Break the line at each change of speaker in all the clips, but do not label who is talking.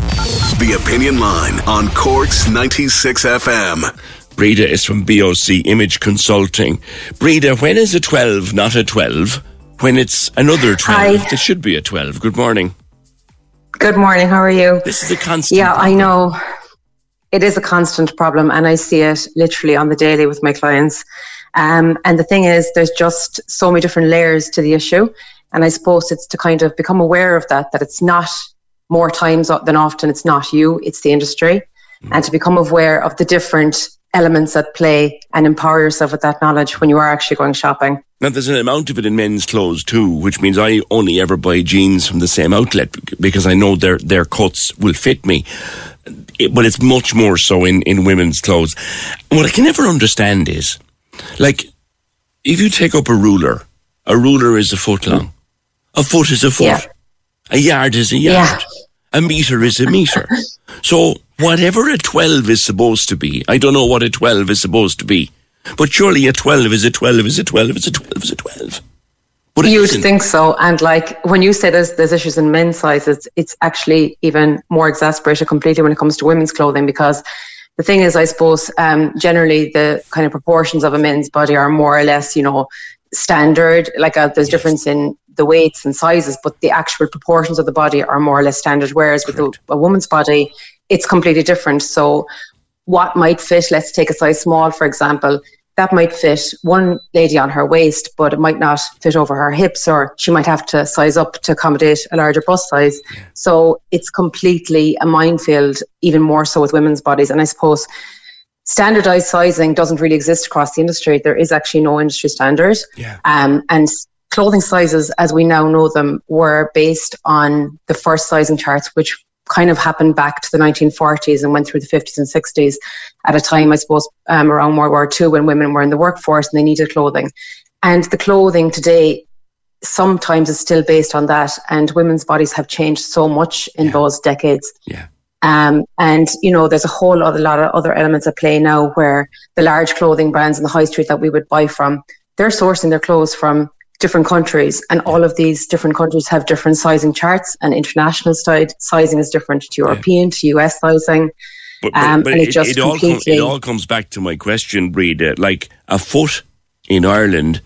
The Opinion Line on Cork's 96 FM.
Breda is from BOC Image Consulting. Breda, when is a 12 not a 12? When it's another 12,
Hi.
it should be a 12. Good morning.
Good morning. How are you?
This is a constant.
Yeah, I know. It is a constant problem, and I see it literally on the daily with my clients. Um, and the thing is, there's just so many different layers to the issue. And I suppose it's to kind of become aware of that, that it's not more times than often, it's not you, it's the industry. Mm. And to become aware of the different elements at play and empower yourself with that knowledge when you are actually going shopping.
Now, there's an amount of it in men's clothes too, which means I only ever buy jeans from the same outlet because I know their, their cuts will fit me. It- but it's much more so in, in women's clothes. What I can never understand is, like, if you take up a ruler, a ruler is a foot long. A foot is a foot.
Yeah.
A yard is a
Yeah.
yard. A meter is a meter. so whatever a 12 is supposed to be, I don't know what a 12 is supposed to be. But surely a 12 is a 12 is a 12 is a 12 is a 12. But
You'd think so. And like when you say there's there's issues in men's sizes, it's actually even more exasperated completely when it comes to women's clothing because the thing is, I suppose, um, generally the kind of proportions of a men's body are more or less, you know, standard. Like uh, there's difference in the weights and sizes, but the actual proportions of the body are more or less standard. Whereas with a, a woman's body, it's completely different. So what might fit, let's take a size small, for example, that might fit one lady on her waist, but it might not fit over her hips, or she might have to size up to accommodate a larger bust size. So it's completely a minefield, even more so with women's bodies. And I suppose standardized sizing doesn't really exist across the industry. There is actually no industry standard.
Yeah.
Um, and clothing sizes, as we now know them, were based on the first sizing charts, which kind of happened back to the 1940s and went through the 50s and 60s at a time, I suppose, um, around World War II when women were in the workforce and they needed clothing. And the clothing today sometimes is still based on that. And women's bodies have changed so much in those decades.
Yeah.
Um, and you know, there's a whole other lot of other elements at play now where the large clothing brands in the high street that we would buy from, they're sourcing their clothes from different countries, and all of these different countries have different sizing charts, and international style sizing is different to European to US sizing.
But, but,
Um,
but
and it
it,
just
it, all com- it all comes back to my question, Breda. Like a foot in Ireland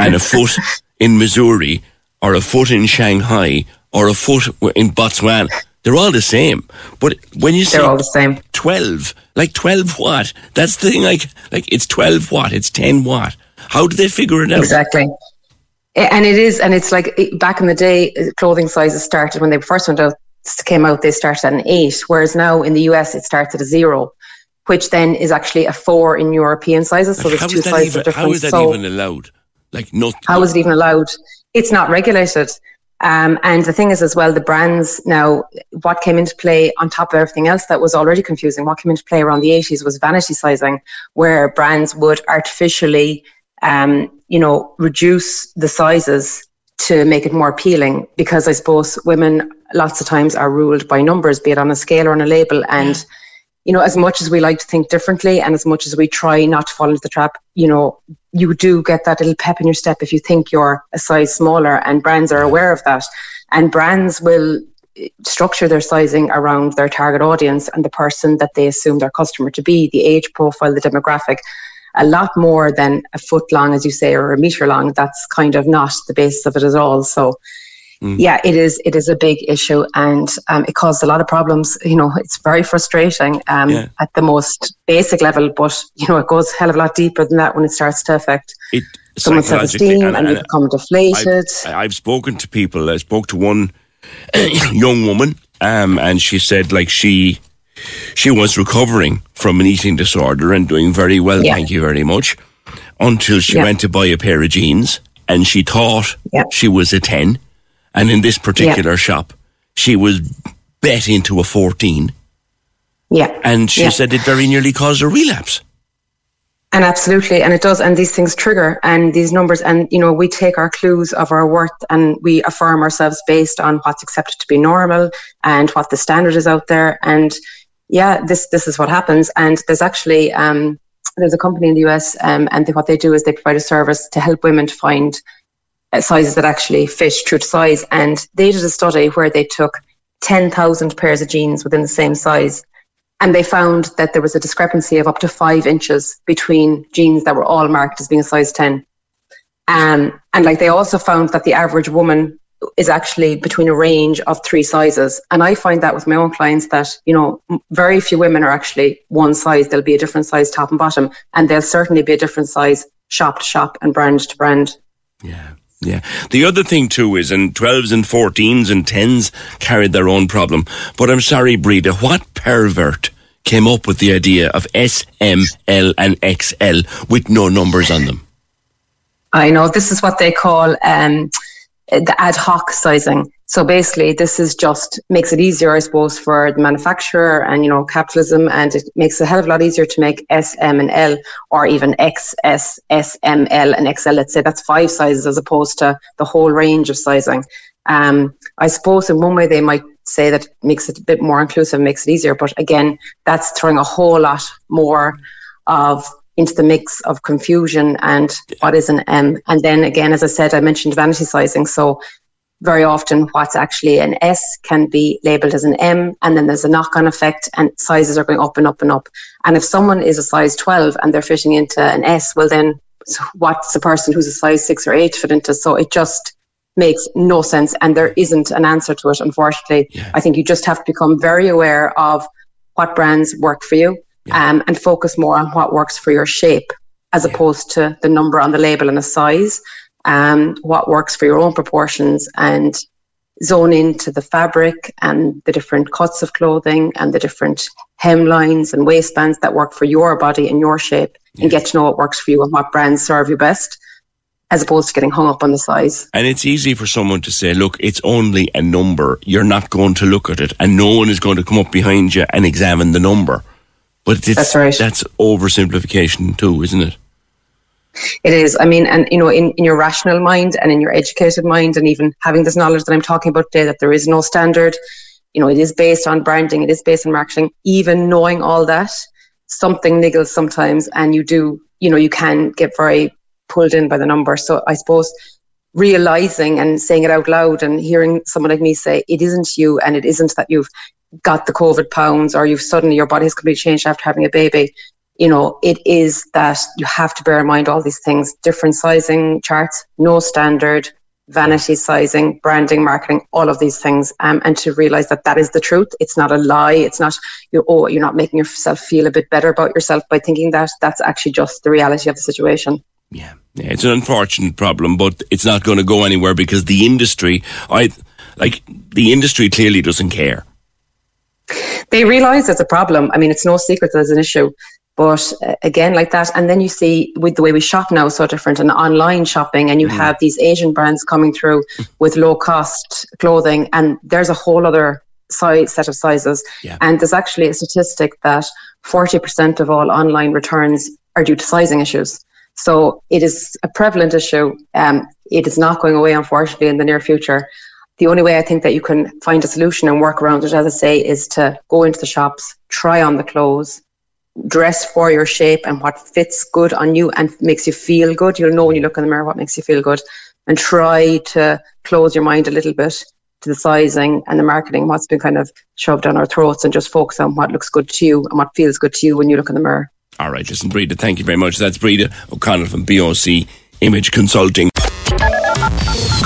and a foot in Missouri or a foot in Shanghai or a foot in Botswana, they're all the same. But when you say
They're all the same.
12, like 12 watt, that's the thing, like, like it's 12 watt, it's 10 watt. How do they figure it out?
Exactly. A- And it is, and it's like back in the day, uh, clothing sizes started when they first went out, came out, they started at an eight, whereas now in the US it starts at a zero, which then is actually a four in European sizes. So there's two sizes
even,
difference.
how is that
so
even allowed? Like, not.
how is it even allowed? It's not regulated. Um, and the thing is, as well, the brands now, what came into play on top of everything else that was already confusing, what came into play around the 80s was vanity sizing, where brands would artificially, um, you know, reduce the sizes to make it more appealing. Because I suppose women lots of times are ruled by numbers, be it on a scale or on a label. And, you know, as much as we like to think differently and as much as we try not to fall into the trap, you know, you do get that little pep in your step if you think you're a size smaller and brands are aware of that. And brands will eh, structure their sizing around their target audience and the person that they assume their customer to be, the age profile, the demographic, a lot more than a foot long, as you say, or a meter long. That's kind of not the basis of it at all. So
Mm.
yeah, it is. It is a big issue, and um, it caused a lot of problems. You know, it's very frustrating um,
Yeah.
at the most basic level, but you know, it goes a hell of a lot deeper than that when it starts to affect
It
someone's self-esteem, and, you become deflated.
I've, I've spoken to people. I spoke to one young woman, um, and she said like she she was recovering from an eating disorder and doing very well.
Yeah.
Thank you very much. Until she
Yeah.
went to buy a pair of jeans, and she thought
Yeah.
she was a ten, and in this particular shop, she was bet into a fourteen,
yeah,
and she said it very nearly caused a relapse.
And absolutely, and it does, and these things trigger, and these numbers, and you know, we take our clues of our worth, and we affirm ourselves based on what's accepted to be normal and what the standard is out there, and yeah, this this is what happens. And there's actually um, there's a company in the US, um, and they, what they do is they provide a service to help women to find uh, sizes that actually fit true to size, and they did a study where they took ten thousand pairs of jeans within the same size and they found that there was a discrepancy of up to five inches between jeans that were all marked as being a size 10. Um, and like they also found that the average woman is actually between a range of three sizes. And I find that with my own clients that, you know, very few women are actually one size. There'll be a different size top and bottom, and there'll certainly be a different size shop to shop and brand to brand.
Yeah. Yeah. The other thing too is, and 12s and 14s and 10s carried their own problem. But I'm sorry, Breda, what pervert came up with the idea of S, M, L, and XL with no numbers on them?
I know this is what they call um, the ad hoc sizing. So basically, this is just makes it easier, I suppose, for the manufacturer and you know capitalism, and it makes a hell of a lot easier to make S, M, and L, or even X, S, S, M, L, and XL. Let's say that's five sizes as opposed to the whole range of sizing. Um, I suppose in one way they might say that makes it a bit more inclusive, makes it easier, but again, that's throwing a whole lot more of into the mix of confusion and what is an M. And then again, as I said, I mentioned vanity sizing. So very often what's actually an S can be labeled as an M and then there's a knock-on effect and sizes are going up and up and up. And if someone is a size 12 and they're fitting into an S, well then what's the person who's a size six or eight fit into? So it just makes no sense and there isn't an answer to it, unfortunately.
Yeah.
I think you just have to become very aware of what brands work for you um, and focus more on what works for your shape as opposed to the number on the label and the size, um, what works for your own proportions and zone into the fabric and the different cuts of clothing and the different hemlines and waistbands that work for your body and your shape and get to know what works for you and what brands serve you best as opposed to getting hung up on the size.
And it's easy for someone to say, look, it's only a number. You're not going to look at it, and no one is going to come up behind you and examine the number. But it's,
That's right.
That's oversimplification too, isn't it?
It is. I mean, and you know, in, in your rational mind and in your educated mind, and even having this knowledge that I'm talking about today, that there is no standard, you know, it is based on branding, it is based on marketing. Even knowing all that, something niggles sometimes, and you do, you know, you can get very pulled in by the number. So I suppose realizing and saying it out loud and hearing someone like me say, it isn't you, and it isn't that you've got the COVID pounds or you've suddenly your body has completely changed after having a baby you know, it is that you have to bear in mind all these things different sizing charts, no standard, vanity sizing, branding, marketing, all of these things. Um, and to realize that that is the truth. It's not a lie. It's not, you oh, you're not making yourself feel a bit better about yourself by thinking that. That's actually just the reality of the situation.
Yeah. yeah, it's an unfortunate problem, but it's not going to go anywhere because the industry, I like the industry clearly doesn't care.
They realize it's a problem. I mean, it's no secret that there's an issue. But uh, again, like that, and then you see with the way we shop now, so different, and online shopping, and you have these Asian brands coming through with low cost clothing, and there's a whole other size set of sizes.
Yeah.
And there's actually a statistic that 40% of all online returns are due to sizing issues. So it is a prevalent issue. Um, it is not going away, unfortunately, in the near future. The only way I think that you can find a solution and work around it, as I say, is to go into the shops, try on the clothes, dress for your shape and what fits good on you and makes you feel good. You'll know when you look in the mirror what makes you feel good and try to close your mind a little bit to the sizing and the marketing, what's been kind of shoved down our throats and just focus on what looks good to you and what feels good to you when you look in the mirror.
All right, listen, Breda, thank you very much. That's Breda O'Connell from BOC Image Consulting.